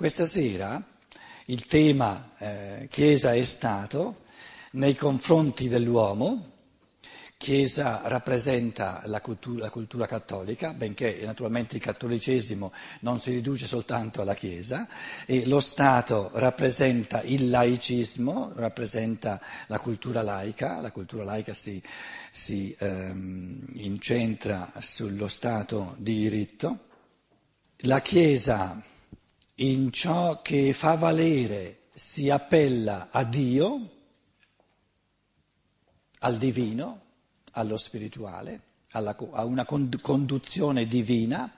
Questa sera il tema eh, Chiesa e Stato nei confronti dell'uomo, Chiesa rappresenta la cultura, la cultura, cattolica, benché naturalmente il cattolicesimo non si riduce soltanto alla Chiesa, e lo Stato rappresenta il laicismo, rappresenta la cultura laica, la cultura laica si, si ehm, incentra sullo Stato di diritto. La Chiesa in ciò che fa valere si appella a Dio, al divino, allo spirituale, alla, a una conduzione divina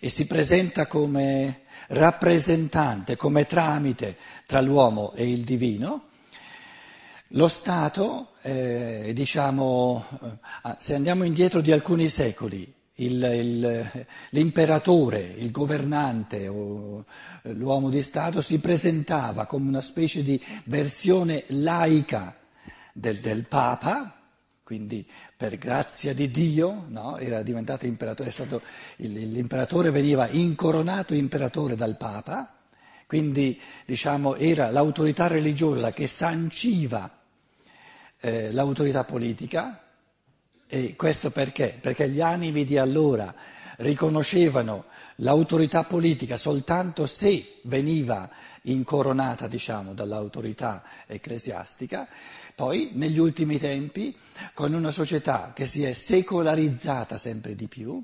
e si presenta come rappresentante, come tramite tra l'uomo e il divino. Lo Stato, eh, diciamo, eh, se andiamo indietro di alcuni secoli, il, il, l'imperatore, il governante o eh, l'uomo di Stato si presentava come una specie di versione laica del, del Papa, quindi per grazia di Dio no, era diventato imperatore, stato, l'imperatore veniva incoronato imperatore dal Papa, quindi diciamo, era l'autorità religiosa che sanciva eh, l'autorità politica, e questo perché? Perché gli animi di allora riconoscevano l'autorità politica soltanto se veniva incoronata diciamo, dall'autorità ecclesiastica, poi negli ultimi tempi con una società che si è secolarizzata sempre di più,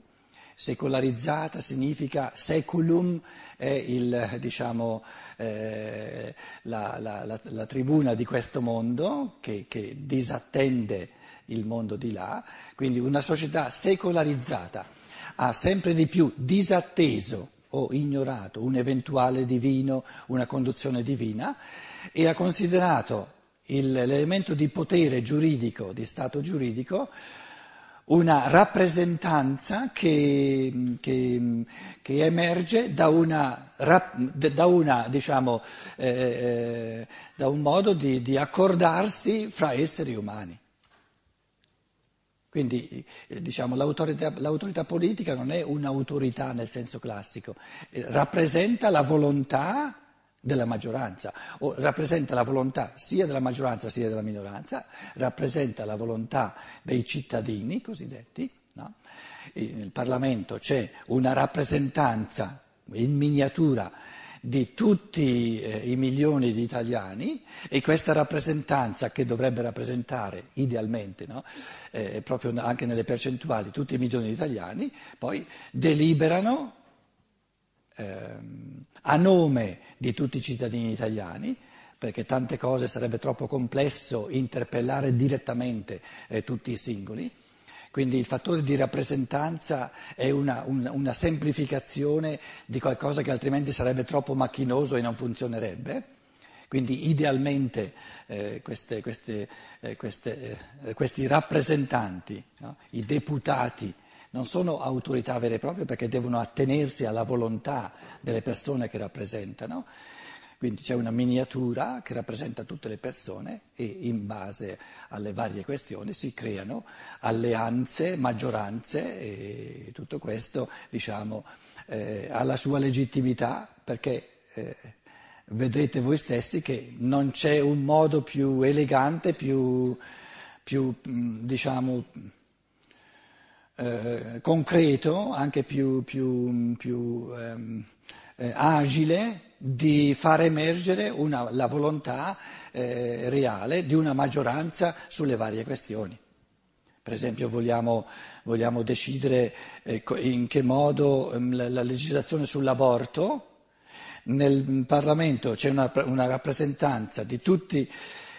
secolarizzata significa seculum è il, diciamo, eh, la, la, la, la, tribuna di questo mondo che, che disattende il mondo di là, quindi una società secolarizzata ha sempre di più disatteso o ignorato un eventuale divino, una conduzione divina e ha considerato il, l'elemento di potere giuridico, di stato giuridico, una rappresentanza che, che, che emerge da, una, da, una, diciamo, eh, eh, da un modo di, di accordarsi fra esseri umani. Quindi eh, diciamo, l'autorità, l'autorità, politica non è un'autorità nel senso classico, eh, rappresenta la volontà della maggioranza, o rappresenta la volontà sia della maggioranza sia della minoranza, rappresenta la volontà dei cittadini cosiddetti. No? Nel Parlamento c'è una rappresentanza in miniatura di tutti eh, i milioni di italiani e questa rappresentanza che dovrebbe rappresentare idealmente, no? eh, proprio anche nelle percentuali, tutti i milioni di italiani, poi deliberano ehm, a nome di tutti i cittadini italiani, perché tante cose sarebbe troppo complesso interpellare direttamente eh, tutti i singoli. Quindi il fattore di rappresentanza è una, una, una, semplificazione di qualcosa che altrimenti sarebbe troppo macchinoso e non funzionerebbe. Quindi idealmente eh, queste, queste, eh, queste, eh, questi rappresentanti, no? i deputati, non sono autorità vere e proprie perché devono attenersi alla volontà delle persone che rappresentano. Quindi c'è una miniatura che rappresenta tutte le persone e in base alle varie questioni si creano alleanze, maggioranze e tutto questo diciamo, eh, ha la sua legittimità perché eh, vedrete voi stessi che non c'è un modo più elegante, più, più diciamo, eh, concreto, anche più, più, più ehm, eh, agile di far emergere una, la volontà eh, reale di una maggioranza sulle varie questioni. Per esempio vogliamo, vogliamo decidere eh, in che modo ehm, la, la, legislazione sull'aborto, nel Parlamento c'è una, una rappresentanza di tutti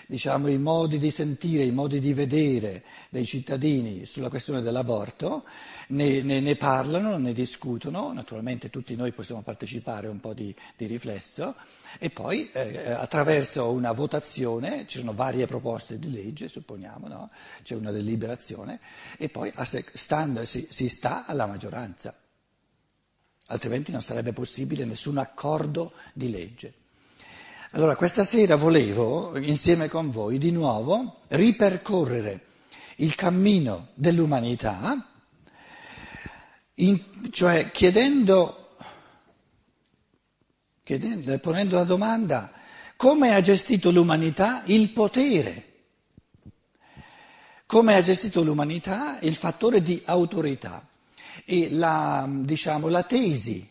diciamo, i modi di sentire, i modi di vedere dei cittadini sulla questione dell'aborto, ne, ne, ne parlano, ne discutono, naturalmente tutti noi possiamo partecipare un po' di, di riflesso e poi eh, attraverso una votazione, ci sono varie proposte di legge, supponiamo, no? c'è una deliberazione e poi stando, si, si sta alla maggioranza altrimenti non sarebbe possibile nessun accordo di legge. Allora, questa sera volevo, insieme con voi, di nuovo ripercorrere il cammino dell'umanità, in, cioè chiedendo ponendo la domanda come ha gestito l'umanità il potere, come ha gestito l'umanità il fattore di autorità? E la, diciamo, la tesi,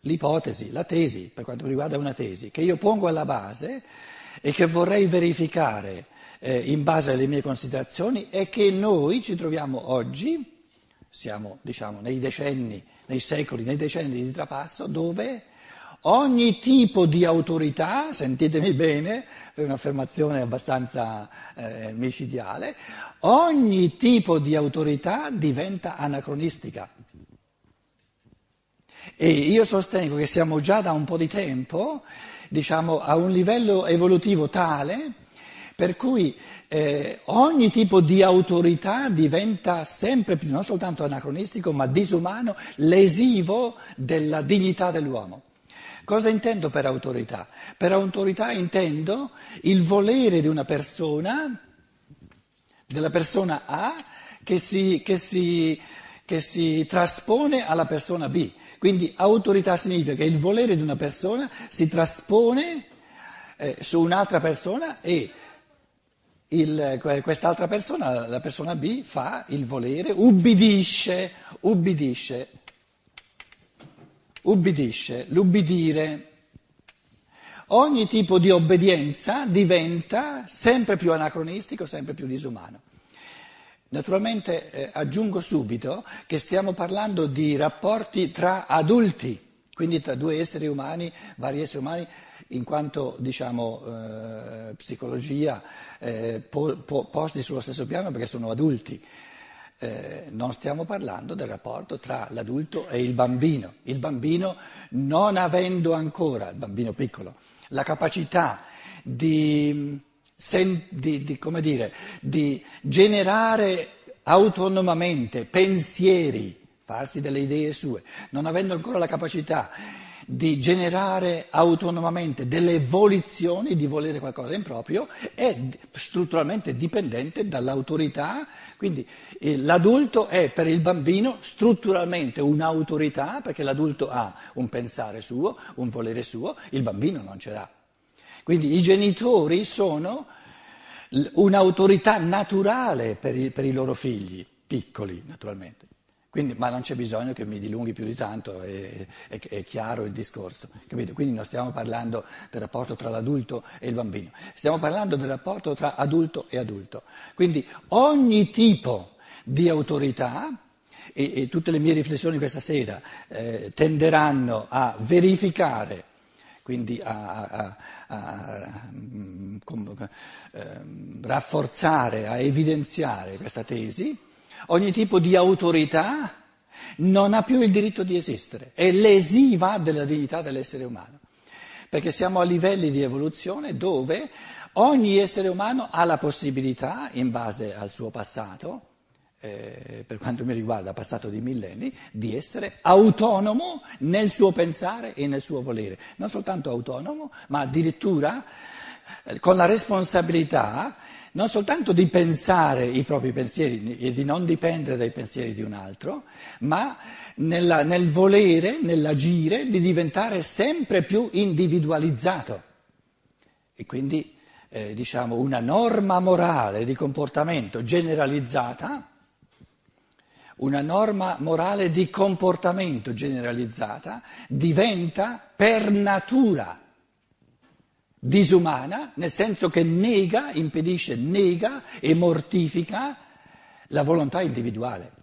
l'ipotesi, la tesi, per quanto riguarda una tesi, che io pongo alla base e che vorrei verificare eh, in base alle mie considerazioni è che noi ci troviamo oggi, siamo diciamo, nei decenni, nei secoli, nei decenni di trapasso, dove ogni tipo di autorità, sentitemi bene, è un'affermazione abbastanza eh, micidiale, ogni tipo di autorità diventa anacronistica. E io sostengo che siamo già da un po' di tempo, diciamo, a un livello evolutivo tale per cui eh, ogni tipo di autorità diventa sempre più non soltanto anacronistico, ma disumano, lesivo della dignità dell'uomo. Cosa intendo per autorità? Per autorità intendo il volere di una persona, della persona A, che si, che si, che si traspone alla persona B. Quindi autorità significa che il volere di una persona si traspone eh, su un'altra persona e il, quest'altra persona, la persona B, fa il volere, ubbidisce, ubbidisce, ubbidisce, l'ubbidire. Ogni tipo di obbedienza diventa sempre più anacronistico, sempre più disumano. Naturalmente eh, aggiungo subito che stiamo parlando di rapporti tra adulti, quindi tra due esseri umani, vari esseri umani in quanto diciamo, eh, psicologia eh, po, po, posti sullo stesso piano perché sono adulti. Eh, non stiamo parlando del rapporto tra l'adulto e il bambino. Il bambino non avendo ancora, il bambino piccolo, la capacità di, di, di, dire, di generare autonomamente pensieri, farsi delle idee sue, non avendo ancora la capacità di generare autonomamente delle volizioni di volere qualcosa in proprio è strutturalmente dipendente dall'autorità, quindi eh, l'adulto è per il bambino strutturalmente un'autorità perché l'adulto ha un pensare suo, un volere suo, il bambino non ce l'ha. Quindi i genitori sono un'autorità naturale per i, per i loro figli, piccoli naturalmente. Quindi, ma non c'è bisogno che mi dilunghi più di tanto, è, è, è chiaro il discorso. Capito? Quindi non stiamo parlando del rapporto tra l'adulto e il bambino, stiamo parlando del rapporto tra adulto e adulto. Quindi ogni tipo di autorità, e, e tutte le mie riflessioni questa sera eh, tenderanno a verificare, quindi a, a, a, mm, eh, rafforzare, a evidenziare questa tesi ogni tipo di autorità non ha più il diritto di esistere, è lesiva della dignità dell'essere umano, perché siamo a livelli di evoluzione dove ogni essere umano ha la possibilità, in base al suo passato, eh, per quanto mi riguarda passato di millenni, di essere autonomo nel suo pensare e nel suo volere. Non soltanto autonomo, ma addirittura eh, con la responsabilità non soltanto di pensare i propri pensieri e di non dipendere dai pensieri di un altro, ma nella, nel volere, nell'agire, di diventare sempre più individualizzato. E quindi eh, diciamo una norma morale di comportamento generalizzata, una norma morale di comportamento generalizzata diventa per natura disumana, nel senso che nega, impedisce, nega e mortifica la volontà individuale.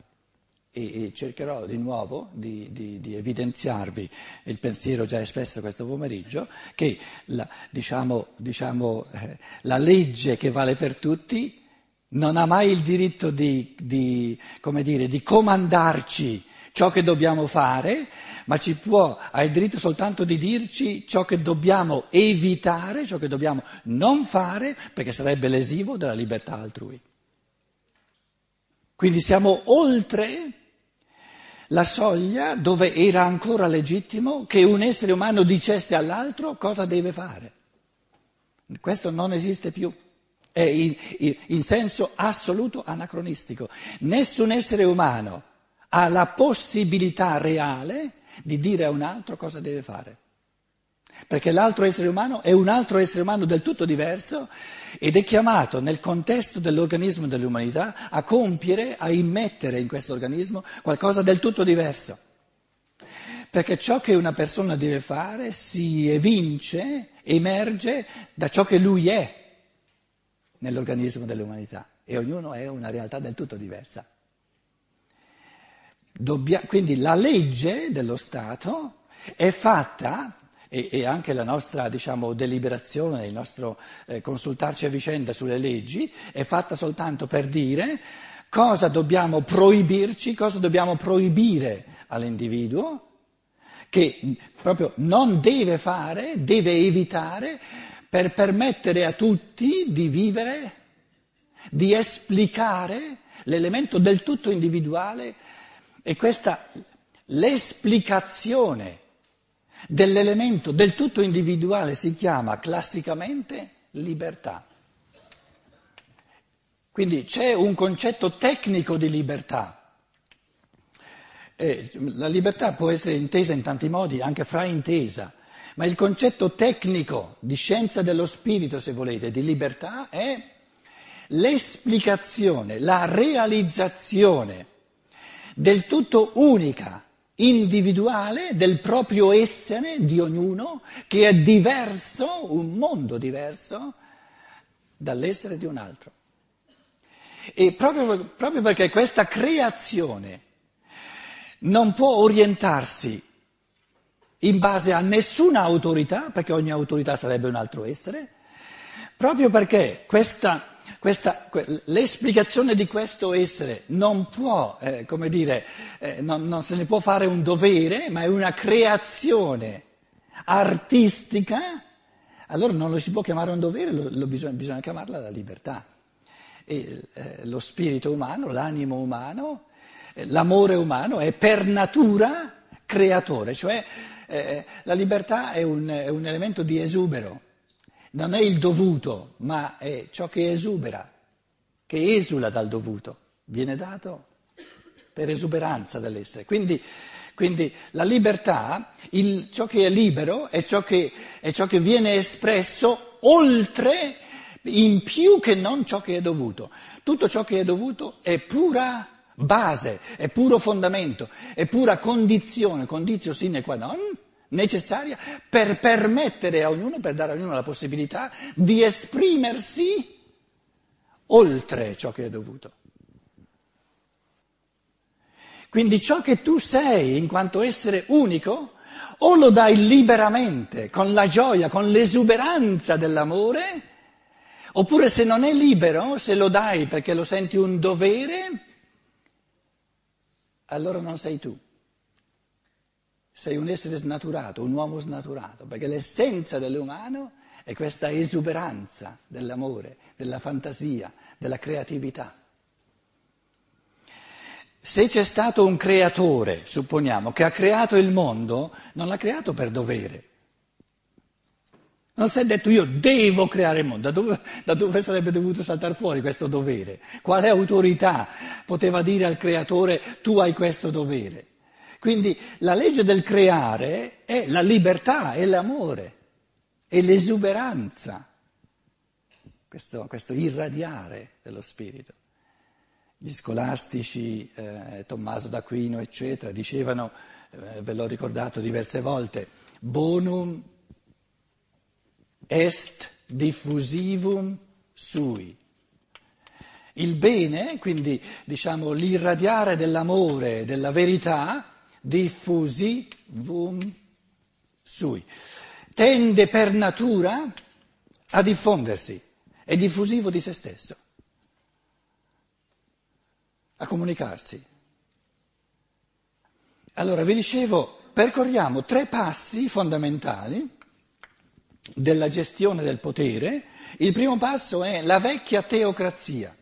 E, e cercherò di nuovo di, di, di, evidenziarvi il pensiero già espresso questo pomeriggio, che la, diciamo, diciamo, eh, la legge che vale per tutti non ha mai il diritto di, di, dire, di comandarci ciò che dobbiamo fare, ma può, ha il diritto soltanto di dirci ciò che dobbiamo evitare, ciò che dobbiamo non fare, perché sarebbe lesivo della libertà altrui. Quindi siamo oltre la soglia dove era ancora legittimo che un essere umano dicesse all'altro cosa deve fare. Questo non esiste più, è in, in senso assoluto anacronistico. Nessun essere umano ha la possibilità reale di dire a un altro cosa deve fare. perché l'altro essere umano è un altro essere umano del tutto diverso ed è chiamato nel contesto dell'organismo dell'umanità a compiere, a immettere in questo organismo qualcosa del tutto diverso. Perché ciò che una persona deve fare si evince, emerge da ciò che lui è nell'organismo dell'umanità e ognuno è una realtà del tutto diversa. Dobbia, quindi la legge dello Stato è fatta, e, e anche la nostra diciamo, deliberazione, il nostro eh, consultarci a vicenda sulle leggi, è fatta soltanto per dire cosa dobbiamo proibirci, cosa dobbiamo proibire all'individuo, che proprio non deve fare, deve evitare per permettere a tutti di vivere, di esplicare l'elemento del tutto individuale e questa l'esplicazione dell'elemento del tutto individuale si chiama classicamente libertà. Quindi c'è un concetto tecnico di libertà. Eh, la libertà può essere intesa in tanti modi, anche fraintesa, ma il concetto tecnico di scienza dello spirito, se volete, di libertà è l'esplicazione, la realizzazione del tutto unica, individuale del proprio essere di ognuno, che è diverso, un mondo diverso dall'essere di un altro. E proprio, proprio perché questa creazione non può orientarsi in base a nessuna autorità, perché ogni autorità sarebbe un altro essere, proprio perché questa questa, l'esplicazione di questo essere non può, eh, come dire, eh, non, non se ne può fare un dovere, ma è una creazione artistica, allora non lo si può chiamare un dovere, lo, lo bisogna, bisogna, chiamarla la libertà. E, eh, lo spirito umano, l'animo umano, eh, l'amore umano è per natura creatore, cioè eh, la libertà è un, è un elemento di esubero non è il dovuto, ma è ciò che esubera, che esula dal dovuto, viene dato per esuberanza dell'essere. Quindi, quindi la libertà, il, ciò che è libero, è ciò che, è ciò che viene espresso oltre, in più che non ciò che è dovuto. Tutto ciò che è dovuto è pura base, è puro fondamento, è pura condizione, condizio sine qua non necessaria per permettere a ognuno, per dare a ognuno la possibilità di esprimersi oltre ciò che è dovuto. Quindi ciò che tu sei in quanto essere unico, o lo dai liberamente, con la gioia, con l'esuberanza dell'amore, oppure se non è libero, se lo dai perché lo senti un dovere, allora non sei tu sei un essere snaturato, un uomo snaturato, perché l'essenza dell'umano è questa esuberanza dell'amore, della fantasia, della creatività. Se c'è stato un creatore, supponiamo, che ha creato il mondo, non l'ha creato per dovere. Non si è detto io devo creare il mondo, da dove, da dove sarebbe dovuto saltare fuori questo dovere? Quale autorità poteva dire al creatore tu hai questo dovere? Quindi la legge del creare è la libertà, è l'amore, è l'esuberanza, questo, questo irradiare dello spirito. Gli scolastici, eh, Tommaso d'Aquino, eccetera, dicevano, eh, ve l'ho ricordato diverse volte, bonum est diffusivum sui. Il bene, quindi diciamo l'irradiare dell'amore, della verità, diffusivum sui. Tende per natura a diffondersi, è diffusivo di se stesso, a comunicarsi. Allora vi dicevo, percorriamo tre passi fondamentali della gestione del potere. Il primo passo è la vecchia teocrazia.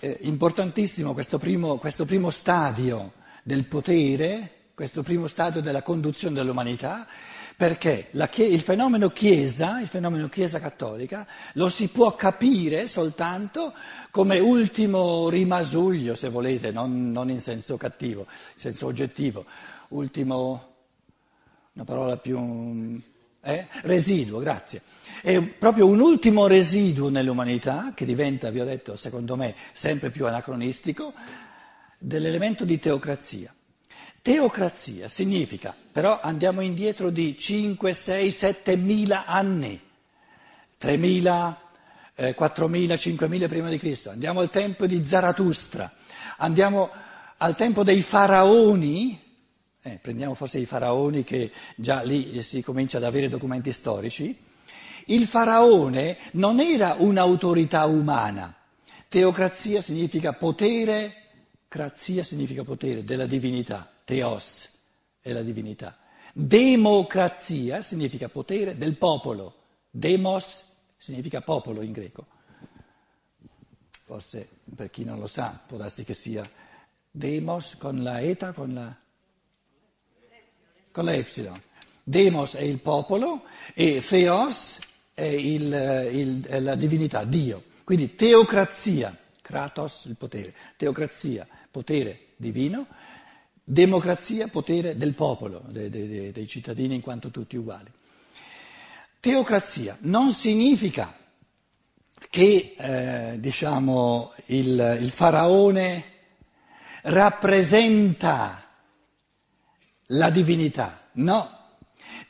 eh, importantissimo questo primo, questo primo stadio del potere, questo primo stadio della conduzione dell'umanità, perché la, il fenomeno Chiesa, il fenomeno Chiesa cattolica, lo si può capire soltanto come ultimo rimasuglio, se volete, non, non in senso cattivo, in senso oggettivo, ultimo, una parola più... Eh? Residuo, grazie. È proprio un ultimo residuo nell'umanità che diventa, vi ho detto, secondo me, sempre più anacronistico, dell'elemento di teocrazia. Teocrazia significa, però andiamo indietro di 5, 6, 7 mila anni, 3 mila, eh, 4 mila, 5 mila prima di Cristo, andiamo al tempo di Zarathustra, andiamo al tempo dei faraoni, eh, prendiamo forse i faraoni che già lì si comincia ad avere documenti storici, il faraone non era un'autorità umana, teocrazia significa potere, crazia significa potere della divinità. Theos è la divinità. Democrazia significa potere del popolo. Demos significa popolo in greco. Forse per chi non lo sa può darsi che sia demos con la eta, con la, con la epsilon. Demos è il popolo e theos è, il, il, la divinità, Dio. Quindi teocrazia, kratos il potere, teocrazia, potere divino Democrazia, potere del popolo, dei, dei, dei cittadini in quanto tutti uguali. Teocrazia non significa che eh, diciamo, il, il faraone rappresenta la divinità, no.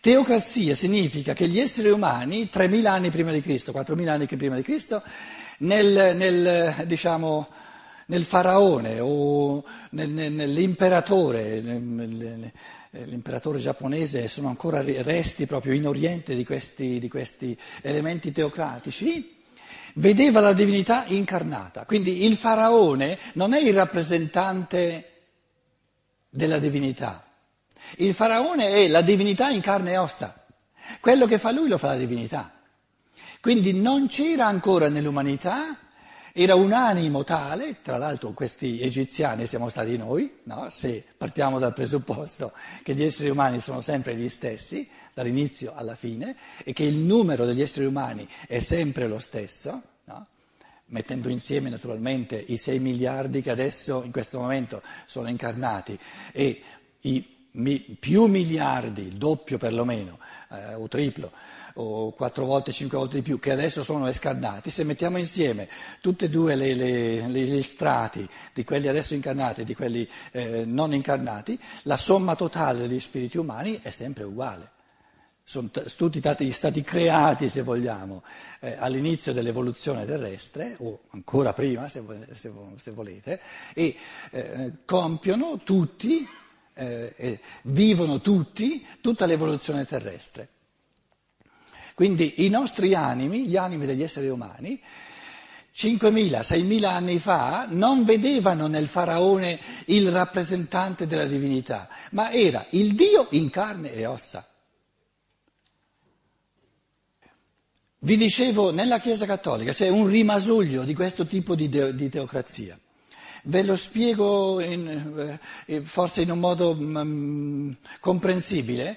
Teocrazia significa che gli esseri umani, 3.000 anni prima di Cristo, 4.000 anni prima di Cristo, nel, nel diciamo, nel faraone o nel, nell'imperatore, l'imperatore giapponese sono ancora resti proprio in Oriente di questi, di questi elementi teocratici, vedeva la divinità incarnata. Quindi il faraone non è il rappresentante della divinità, il faraone è la divinità in carne e ossa. Quello che fa lui lo fa la divinità. Quindi non c'era ancora nell'umanità era un animo tale, tra l'altro questi egiziani siamo stati noi, no? se partiamo dal presupposto che gli esseri umani sono sempre gli stessi, dall'inizio alla fine, e che il numero degli esseri umani è sempre lo stesso, no? mettendo insieme naturalmente i 6 miliardi che adesso in questo momento sono incarnati e i mi, più miliardi, il doppio perlomeno, eh, o triplo, o quattro volte, cinque volte di più, che adesso sono escarnati, se mettiamo insieme tutti e due le, le, le, gli strati di quelli adesso incarnati e di quelli eh, non incarnati, la somma totale degli spiriti umani è sempre uguale. Sono tutti stati, stati creati, se vogliamo, eh, all'inizio dell'evoluzione terrestre, o ancora prima, se, se, se volete, e eh, compiono tutti, eh, vivono tutti, tutta l'evoluzione terrestre. Quindi i nostri animi, gli animi degli esseri umani, 5.000, 6.000 anni fa non vedevano nel faraone il rappresentante della divinità, ma era il Dio in carne e ossa. Vi dicevo, nella Chiesa Cattolica c'è un rimasuglio di questo tipo di, de- di teocrazia. Ve lo spiego in, eh, forse in un modo mm, comprensibile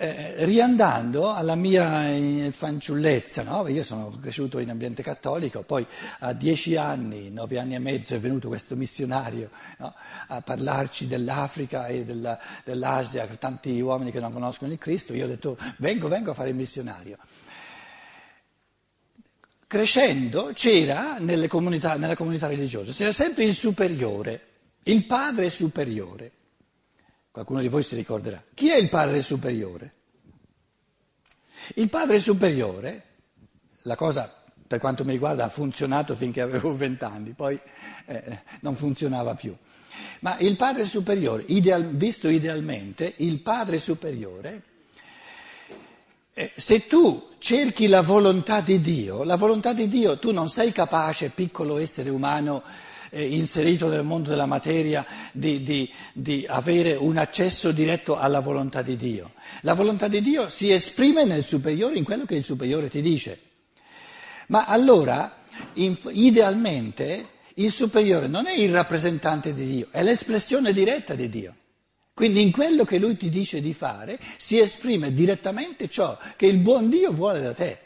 eh, riandando alla mia eh, fanciullezza, no? io sono cresciuto in ambiente cattolico, poi a dieci anni, nove anni e mezzo è venuto questo missionario no? a parlarci dell'Africa e della, dell'Asia, tanti uomini che non conoscono il Cristo, io ho detto vengo, vengo a fare il missionario. Crescendo c'era comunità, nella comunità religiosa, c'era sempre il superiore, il padre superiore. Qualcuno di voi si ricorderà. Chi è il padre superiore? Il padre superiore, la cosa per quanto mi riguarda ha funzionato finché avevo vent'anni, poi eh, non funzionava più. Ma il padre superiore, ideal, visto idealmente, il padre superiore, se tu cerchi la volontà di Dio, la volontà di Dio, tu non sei capace, piccolo essere umano, eh, inserito nel mondo della materia, di, di, di avere un accesso diretto alla volontà di Dio. La volontà di Dio si esprime nel superiore, in quello che il superiore ti dice. Ma allora, in, idealmente, il superiore non è il rappresentante di Dio, è l'espressione diretta di Dio. Quindi in quello che lui ti dice di fare si esprime direttamente ciò che il buon Dio vuole da te.